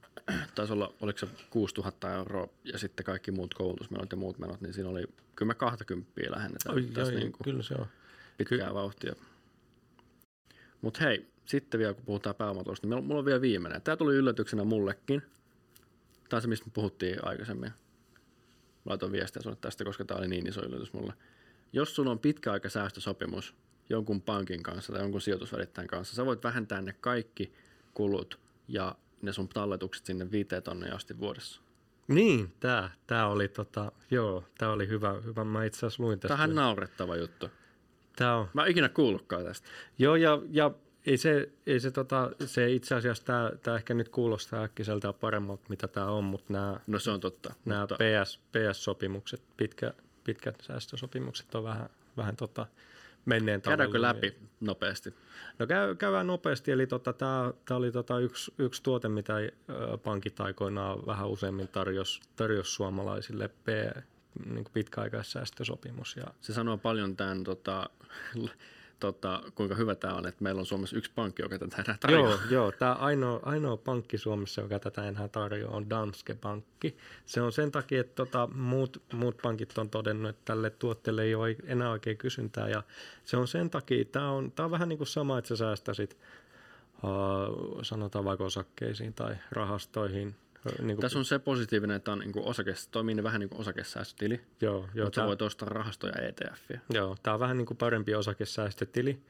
taisi olla, oliko se 6000 euroa ja sitten kaikki muut koulutusmenot ja muut menot, niin siinä oli kyllä me 20 lähennetään Oi, tässä joo, niin kuin kyllä se on. pitkää vauhtia. Mutta hei, sitten vielä kun puhutaan pääomatulosta, niin mulla on vielä viimeinen. Tämä tuli yllätyksenä mullekin. Tämä on se, mistä me puhuttiin aikaisemmin. Mä laitoin viestiä sulle tästä, koska tämä oli niin iso yllätys mulle. Jos sulla on pitkäaikasäästösopimus jonkun pankin kanssa tai jonkun sijoitusvälittäjän kanssa, sä voit vähentää ne kaikki kulut ja ne sun talletukset sinne viiteen tonnia asti vuodessa. Niin, tää, tää oli tota, joo, tää oli hyvä, hyvä. Mä itse asiassa luin tästä. Tähän naurettava juttu. Tää on, Mä en ikinä kuullutkaan tästä. joo, ja, ja ei se, ei se, tota, se itse asiassa tää, tää ehkä nyt kuulostaa äkkiseltään paremmalta, mitä tää on, mutta nämä No se on totta. nämä mutta PS, PS-sopimukset, pitkä, pitkät säästösopimukset on vähän, vähän tota menneen käydäänkö tavalla. läpi nopeasti? No käy, käydään nopeasti, eli tota, tämä oli tota yksi, yksi tuote, mitä pankit aikoinaan vähän useammin tarjosi tarjos suomalaisille P, niin pitkäaikaissäästösopimus. Ja, Se sanoo paljon tämän, tota, tota, kuinka hyvä tämä on, että meillä on Suomessa yksi pankki, joka tätä enää tarjoaa. joo, joo tämä ainoa, ainoa pankki Suomessa, joka tätä enää tarjoaa, on Danske Pankki. Se on sen takia, että tota, muut, muut pankit on todennut, että tälle tuotteelle ei ole enää oikein kysyntää. Ja se on sen takia, tämä on, tämä on vähän niin kuin sama, että sä säästäisit uh, sanotaan vaikka osakkeisiin tai rahastoihin. Niin kuin, Tässä on se positiivinen, että on niin kuin osakes, toimii vähän niin kuin osakesäästötili, joo, joo, mutta tää- voit ostaa rahastoja E ETFiä. Joo, tämä on vähän niin kuin parempi osakesäästötili.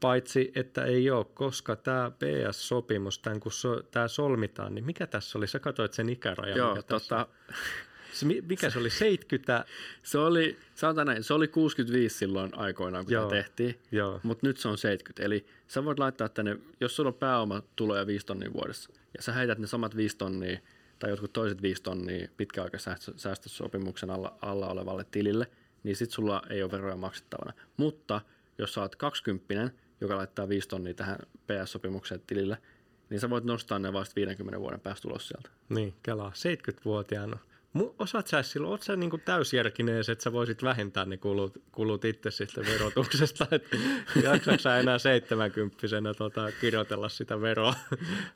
Paitsi, että ei ole, koska tämä PS-sopimus, tämän kun so, tämä solmitaan, niin mikä tässä oli? Sä katsoit sen ikärajan. Joo, mikä, tässä, tota, se, mi- mikä se oli? 70? se oli, sanotaan näin, se oli 65 silloin aikoinaan, kun Joo. tämä tehtiin, Joo, mutta nyt se on 70. Eli sä voit laittaa tänne, jos sulla on pääomatuloja 5 tonnia vuodessa, ja sä heität ne samat 5 tonnia tai jotkut toiset 5 tonnia pitkäaikaisäästösopimuksen alla, alla olevalle tilille, niin sit sulla ei ole veroja maksettavana. Mutta jos sä oot 20 joka laittaa 5 tonnia tähän PS-sopimukseen tilille, niin niin sä voit nostaa ne vasta 50 vuoden päästä ulos sieltä. Niin, kelaa. 70-vuotiaana. Mu- Osaat sä silloin, oot sä niinku täysjärkinen, että sä voisit vähentää ne kulut, kulut itse sitten verotuksesta, että jaksatko sä enää 70 tota, kirjoitella sitä veroa?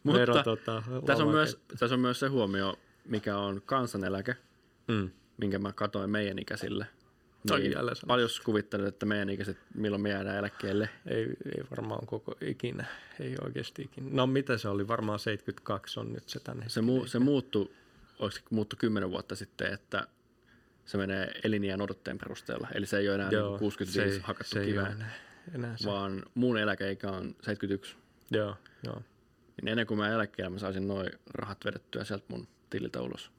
Mutta vero, tota, Tässä on, myös, tässä on myös se huomio, mikä on kansaneläke, Mm. minkä mä katoin meidän ikäisille. Niin, paljon kuvittelet, että meidän ikäiset, milloin me jäädään eläkkeelle? Ei, ei varmaan koko ikinä, ei oikeasti ikinä. No mitä se oli, varmaan 72 on nyt se tänne. Se, mu, se muuttui, olisiko muuttu kymmenen vuotta sitten, että se menee eliniän odotteen perusteella. Eli se ei ole enää Joo, Joo, 65 se, hakattu se ei kivään, enää, enää se. vaan muun eläkeikä on 71. Joo, joo. Niin ennen kuin mä eläkkeellä mä saisin noin rahat vedettyä sieltä mun tililtä ulos.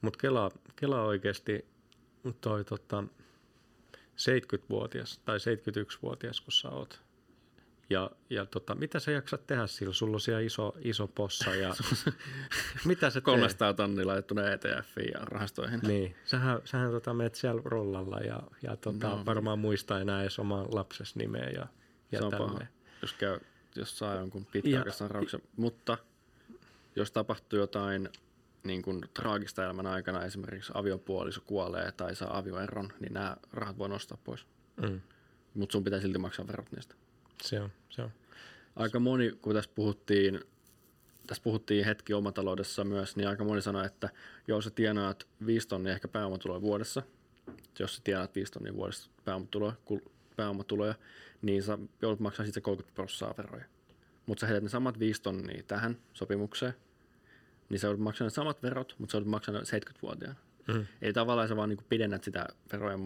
Mutta Kela, Kela oikeasti toi tota, 70-vuotias tai 71-vuotias, kun sä oot. Ja, ja tota, mitä sä jaksat tehdä sillä? Sulla on siellä iso, iso possa ja mitä sä teet? 300 tonni laittuna ETFiin ja rahastoihin. Niin, sähän, sähän tota, menet siellä rollalla ja, ja tota, No. varmaan muista enää edes oman lapses nimeä ja, ja se on paha, jos, käy, jos saa jonkun pitkäaikaissairauksen. Mutta jos tapahtuu jotain niin kuin traagista elämän aikana, esimerkiksi aviopuoliso kuolee tai saa avioeron, niin nämä rahat voi nostaa pois. Mm, Mutta sun pitää silti maksaa verot niistä. Se on, se on. Aika moni, kun tässä puhuttiin, tässä puhuttiin hetki omataloudessa myös, niin aika moni sanoi, että jos sä tienaat 5 tonnia ehkä pääomatuloja vuodessa, jos sä tienaat 5 tonnia vuodessa pääomatuloja, pääomatuloja niin sä joudut maksamaan sitten 30 prosenttia veroja. Mutta sä heität ne samat 5 tonnia tähän sopimukseen, niin sä joudut maksamaan samat verot, mutta sä joudut maksamaan ne 70-vuotiaana. Mm. Eli tavallaan sä vaan niin pidennät sitä verojen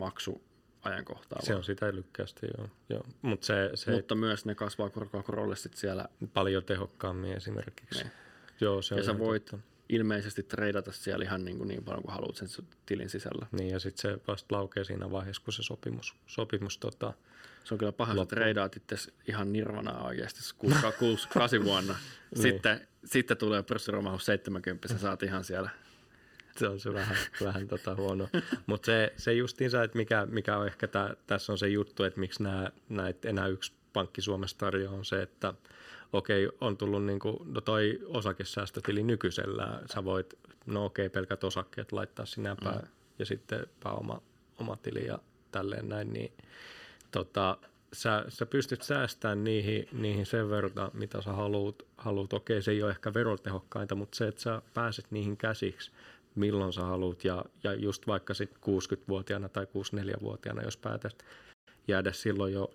maksuajankohtaa. Se on sitä lykkästi, joo. joo. Mutta se, se Mutta myös ne kasvaa korkoa korolle sit siellä paljon tehokkaammin esimerkiksi. Niin. Joo, se on Ja sä ihan voit totta. ilmeisesti treidata siellä ihan niin, kuin niin paljon kuin haluat sen tilin sisällä. Niin, ja sitten se vasta laukee siinä vaiheessa, kun se sopimus, sopimus tota, Se on kyllä paha, että treidaat itse ihan nirvanaa oikeasti 6-8 vuonna. Niin. sitten, sitten tulee pörssiromahus 70, sä saat ihan siellä. se on se vähän, vähän tota huono. Mutta se, se justiinsa, että mikä, mikä on ehkä tää, tässä on se juttu, että miksi nämä, näitä enää yksi pankki Suomessa tarjoaa, on se, että okei, on tullut niinku, no toi osakesäästötili nykyisellään, sä voit, no okei, pelkät osakkeet laittaa sinä pää, mm. ja sitten pääoma oma tili ja tälleen näin, niin tota, sä, sä pystyt säästämään niihin, niihin sen verran, mitä sä haluut. haluut. Okei, se ei ole ehkä verotehokkainta, mutta se, että sä pääset niihin käsiksi, milloin sä haluut. Ja, ja just vaikka sit 60-vuotiaana tai 64-vuotiaana, jos päätät jäädä silloin jo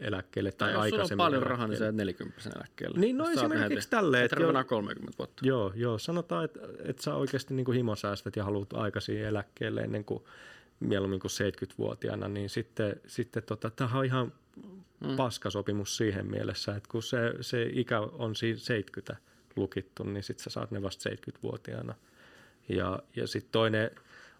eläkkeelle tai, Tai jos sulla on aikaisemmin paljon rahaa, niin sä eläkkeelle. jäät 40 eläkkeelle. Niin, no saat esimerkiksi tälleen, Et että jo- enää 30 vuotta. Joo, joo. Sanotaan, että, että sä oikeasti niin himosäästät ja haluat aikaisin eläkkeelle ennen kuin mieluummin kuin 70-vuotiaana, niin sitten, sitten tota, tämä on ihan mm. paskasopimus siihen mielessä, että kun se, se ikä on siinä 70 lukittu, niin sitten sä saat ne vasta 70-vuotiaana. Ja, ja sitten toinen,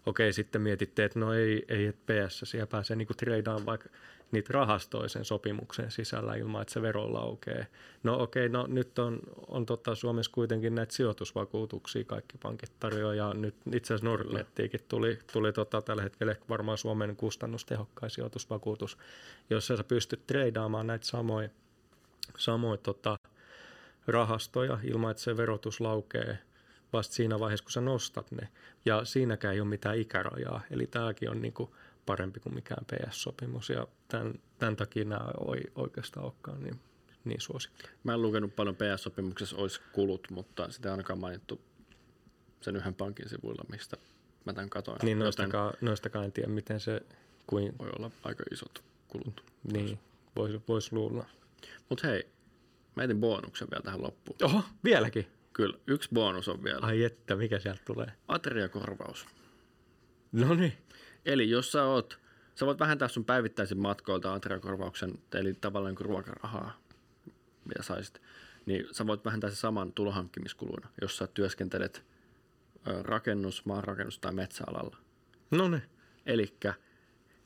okei, sitten mietitte, että no ei, ei että PS, siellä pääsee niinku treidaan vaikka niitä rahastoja sen sopimuksen sisällä ilman, että se vero laukee. No okei, no nyt on, on tota Suomessa kuitenkin näitä sijoitusvakuutuksia kaikki pankit tarjoaa, ja nyt itse asiassa Nordnettiinkin tuli, tuli tota tällä hetkellä varmaan Suomen kustannustehokkain sijoitusvakuutus, jossa sä pystyt treidaamaan näitä samoja samoja tota, rahastoja ilman, että se verotus laukee vasta siinä vaiheessa, kun sä nostat ne. Ja siinäkään ei ole mitään ikärajaa. Eli tämäkin on niinku parempi kuin mikään PS-sopimus. Ja tämän, tämän takia nämä ei oikeastaan olekaan niin, niin suosikki. Mä en lukenut paljon PS-sopimuksessa olisi kulut, mutta sitä ei ainakaan mainittu sen yhden pankin sivuilla, mistä mä tämän katoin. Niin Joten noistakaan, noistakaan en tiedä, miten se, kuin, voi olla aika isot kulut. niin, voisi vois luulla. Mutta hei, mä etin bonuksen vielä tähän loppuun. Oho, vieläkin? Kyllä, yksi bonus on vielä. Ai että, mikä sieltä tulee? Ateriakorvaus. No niin. Eli jos sä oot, sä voit vähentää sun päivittäisin matkoilta ateriakorvauksen, eli tavallaan kuin ruokarahaa, mitä saisit, niin sä voit vähentää se saman tulohankkimiskuluina, jos sä työskentelet rakennus, maanrakennus tai metsäalalla. No niin. Eli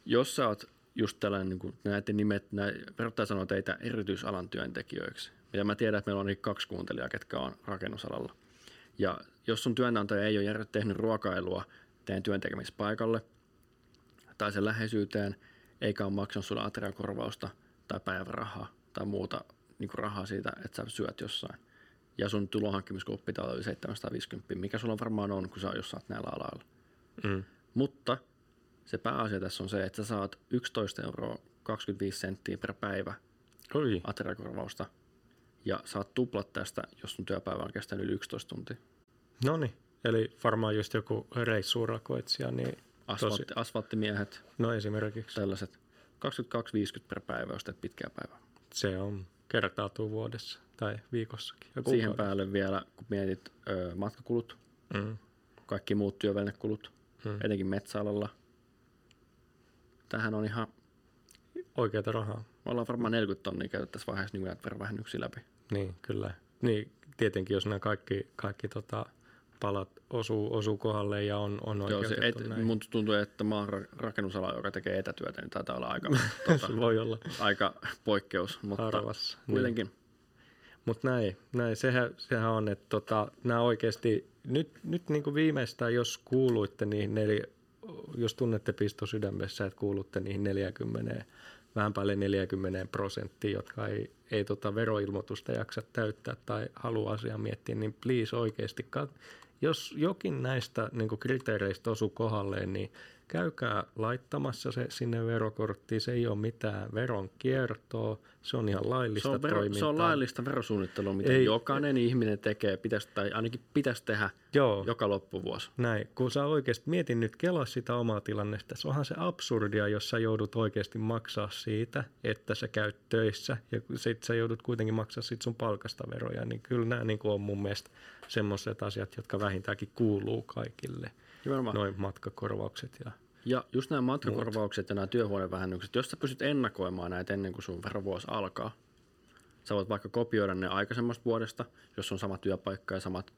jos sä oot just tällainen, niin kuin näiden nimet, nä, verottaja sanoo teitä erityisalan työntekijöiksi. Ja mä tiedän, että meillä on kaksi kuuntelijaa, ketkä on rakennusalalla. Ja jos sun työnantaja ei ole tehnyt ruokailua teidän työntekemispaikalle tai sen läheisyyteen, eikä ole maksanut sulle ateriakorvausta tai päivärahaa tai muuta niin kuin rahaa siitä, että sä syöt jossain. Ja sun tulonhankkimiskulut pitää olla yli 750, mikä sulla varmaan on, kun sä jos saat näillä aloilla. Mm. Mutta se pääasia tässä on se, että sä saat 11 euroa 25 senttiä per päivä Oi, ateriakorvausta. Ja saat tuplat tästä, jos sun työpäivä on kestänyt yli 11 tuntia. no niin. Eli varmaan just joku reissuurakoitsija, niin Asfaltti, asfalttimiehet, no esimerkiksi tällaiset. 22,50 per päivä, jos teet pitkää päivää. se on kertautuu vuodessa tai viikossakin. Ja Siihen kuukaudessa. päälle vielä, kun mietit ö, matkakulut, Mm. kaikki muut työvälinekulut, Mm. etenkin metsäalalla. Tähän on ihan, Oikeata rahaa. me ollaan varmaan 40 tonnia käyty tässä vaiheessa niin näitä verovähennyksiä läpi. Niin, kyllä. Niin, tietenkin jos nämä kaikki, kaikki tota, palat osuu, osuu kohdalle ja on, on Joo, se, et, mun tuntuu, että maan ra- rakennusala, joka tekee etätyötä, niin taitaa olla aika, tuota, voi olla aika poikkeus, mutta harvassa. Niin. kuitenkin. Mutta näin, näin sehän, sehän on, että tota, nämä oikeasti, nyt, nyt niin kuin viimeistään, jos kuuluitte niihin neli, jos tunnette pisto sydämessä, että kuulutte niihin 40, vähän päälle 40 prosenttia, jotka ei, ei tota veroilmoitusta jaksa täyttää tai halua asiaa miettiä, niin please oikeasti, jos jokin näistä niin kriteereistä osuu kohdalleen, niin käykää laittamassa se sinne verokorttiin. Se ei ole mitään veronkiertoa, se on ihan laillista Se on, vero, toimintaa. se on laillista verosuunnittelua, mitä Ei- jokainen ihminen tekee, pitäisi, tai ainakin pitäisi tehdä Joo, joka loppuvuosi. näin. Kun sä oikeasti mietin nyt, kelaa sitä omaa tilannetta. Se onhan se absurdia, jos sä joudut oikeasti maksaa siitä, että sä käyt töissä ja sit sä joudut kuitenkin maksaa sit sun palkasta veroja. Niin kyllä nämä niin on mun mielestä semmoiset asiat, jotka vähintäänkin kuuluu kaikille. Nimenomaan. Noin matkakorvaukset ja Ja just nämä matkakorvaukset ja nämä työhuonevähennykset, jos sä pystyt ennakoimaan näitä ennen kuin sun verovuosi alkaa, sä voit vaikka kopioida ne aikaisemmasta vuodesta, jos on sama työpaikka ja samat,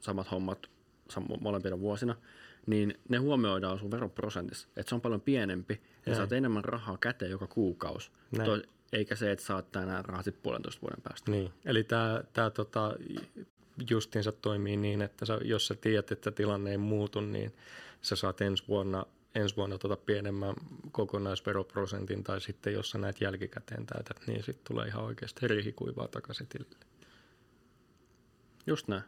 samat hommat sam- molempina vuosina, niin ne huomioidaan sun veroprosentissa. Että se on paljon pienempi ja Näin. saat enemmän rahaa käteen joka kuukausi. Toi, eikä se, että saat tänään rahaa sit puolentoista vuoden päästä. Niin, eli tämä tää tota, justiinsa toimii niin, että sä, jos sä tiedät, että tilanne ei muutu, niin sä saat ensi vuonna, ensi vuonna tota pienemmän kokonaisveroprosentin, tai sitten jos sä näet jälkikäteen täytät, niin sitten tulee ihan oikeasti rihikuivaa takaisin tilille. Just näin.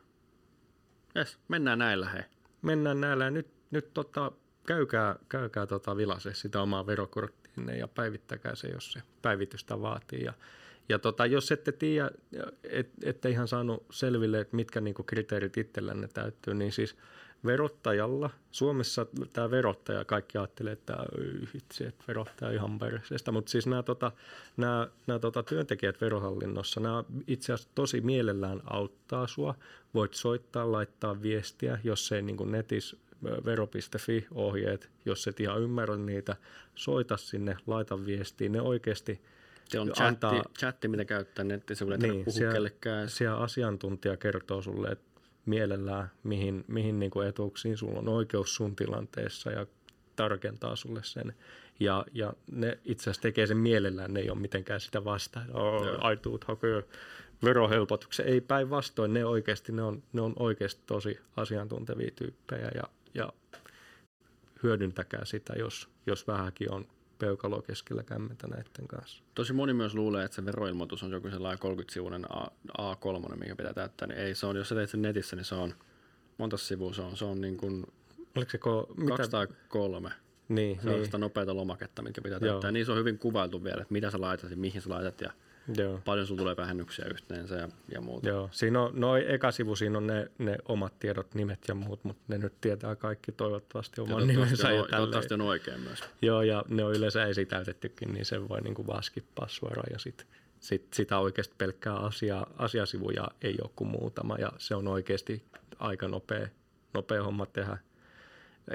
Jes, mennään näillä hei. Mennään näillä ja nyt, nyt tota, käykää, käykää tota vilase sitä omaa verokorttiinne ja päivittäkää se, jos se päivitystä vaatii. Ja, ja tota, jos ette tiedä, et, ette ihan saanut selville, että mitkä niinku kriteerit itsellänne täyttyy, niin siis verottajalla, Suomessa tämä verottaja, kaikki ajattelee, että "Oi, vitsi, että verottaja ihan perseestä, mutta siis nämä, tota, nämä, nämä tota, työntekijät verohallinnossa, nämä itse asiassa tosi mielellään auttaa sua. Voit soittaa, laittaa viestiä, jos ei niin netissä ö, vero.fi-ohjeet, jos et ihan ymmärrä niitä, soita sinne, laita viestiä. Ne oikeasti Se on Antaa- chatti, chatti, mitä käyttää nettisivuilla, Niin, puhua siellä- kellekään. siellä asiantuntija kertoo sulle, että mielellään, mihin, mihin niin kuin etuuksiin sulla on oikeus sun tilanteessa ja tarkentaa sulle sen. Ja, ja ne itse asiassa tekee sen mielellään, ne ei ole mitenkään sitä vastaan. Oh, Joo. ai tuut hakee verohelpotuksen. Ei päinvastoin, ne oikeasti, ne on, ne on oikeasti tosi asiantuntevia tyyppejä ja, ja hyödyntäkää sitä, jos, jos vähänkin on peukalo keskellä kämmentä näiden kanssa. Tosi moni myös luulee, että se veroilmoitus on joku sellainen 30-sivuinen A, A3, mikä pitää täyttää, niin ei se on, jos sä teet sen netissä, niin se on, monta sivua se on, se on niin kuin Oliko se ko, mitä? kaksi tai kolme. Niin, Se on niin. sitä nopeata lomaketta, mikä pitää Joo. täyttää. Niin se on hyvin kuvailtu vielä, että mitä sä laitat ja mihin sä laitat ja Joo. paljon sulla tulee vähennyksiä yhteensä ja, ja muuta. Joo, siinä on, no eka sivu, siinä on ne, ne omat tiedot, nimet ja muut, mutta ne nyt tietää kaikki toivottavasti Ja oman toivottavasti, nimensä on, ja toivottavasti on oikein myös. Joo, ja ne on yleensä esitäytettykin, niin sen voi niinku vaan skippaa suoraan ja sit, sit, sitä oikeasti pelkkää asia, asiasivuja ei ole kuin muutama ja se on oikeasti aika nopea, nopea homma tehdä.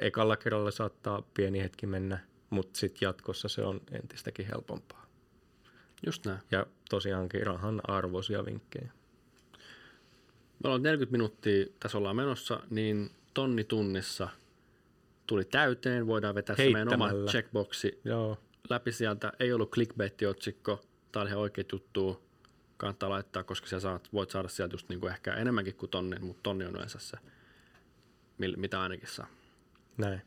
Ekalla kerralla saattaa pieni hetki mennä, mutta sitten jatkossa se on entistäkin helpompaa. Just näin. Ja tosiaankin rahan arvoisia vinkkejä. Me ollaan 40 minuuttia, tässä ollaan menossa, niin tonni tunnissa tuli täyteen. Voidaan vetää se meidän oma checkboxi Joo, läpi sieltä. Ei ollut clickbait-otsikko. Tämä oli ihan oikea juttu. Kannattaa laittaa, koska sä saat, voit saada sieltä just niin kuin ehkä enemmänkin kuin tonni, mutta tonni on yleensä se, mitä ainakin saa. näin.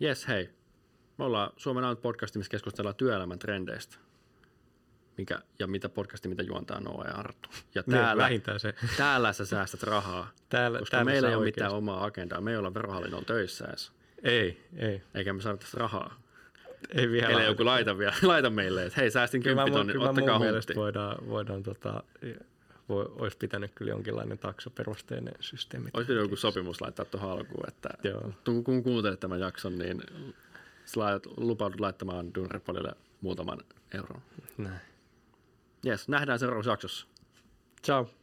Jes, hei. Me ollaan Suomen ainut podcast, missä keskustellaan työelämän trendeistä. Mikä, ja mitä podcasti, mitä juontaa Noa ja Arttu. Ja Niin, täällä, vähintään se. täällä sä säästät rahaa, Täällä, koska täällä meillä ei ole oikeasti- mitään omaa agendaa. Me ei olla verohallinnon töissä edes, Ei, ei. eikä me saada tästä rahaa. Ei vielä. Ellei joku laita, vielä, laita meille, että hei säästin kymppitonnin, ottakaa huntti. voidaan, voidaan tota, voi, olisi pitänyt kyllä jonkinlainen taksoperusteinen systeemi. Olisi pitänyt joku sopimus laittaa tuohon alkuun, että Joo. kun kuuntelet tämän jakson, niin lupaudut laittamaan Dunrepolille muutaman euron. Näin. Jes, nähdään seuraavassa jaksossa. Ciao.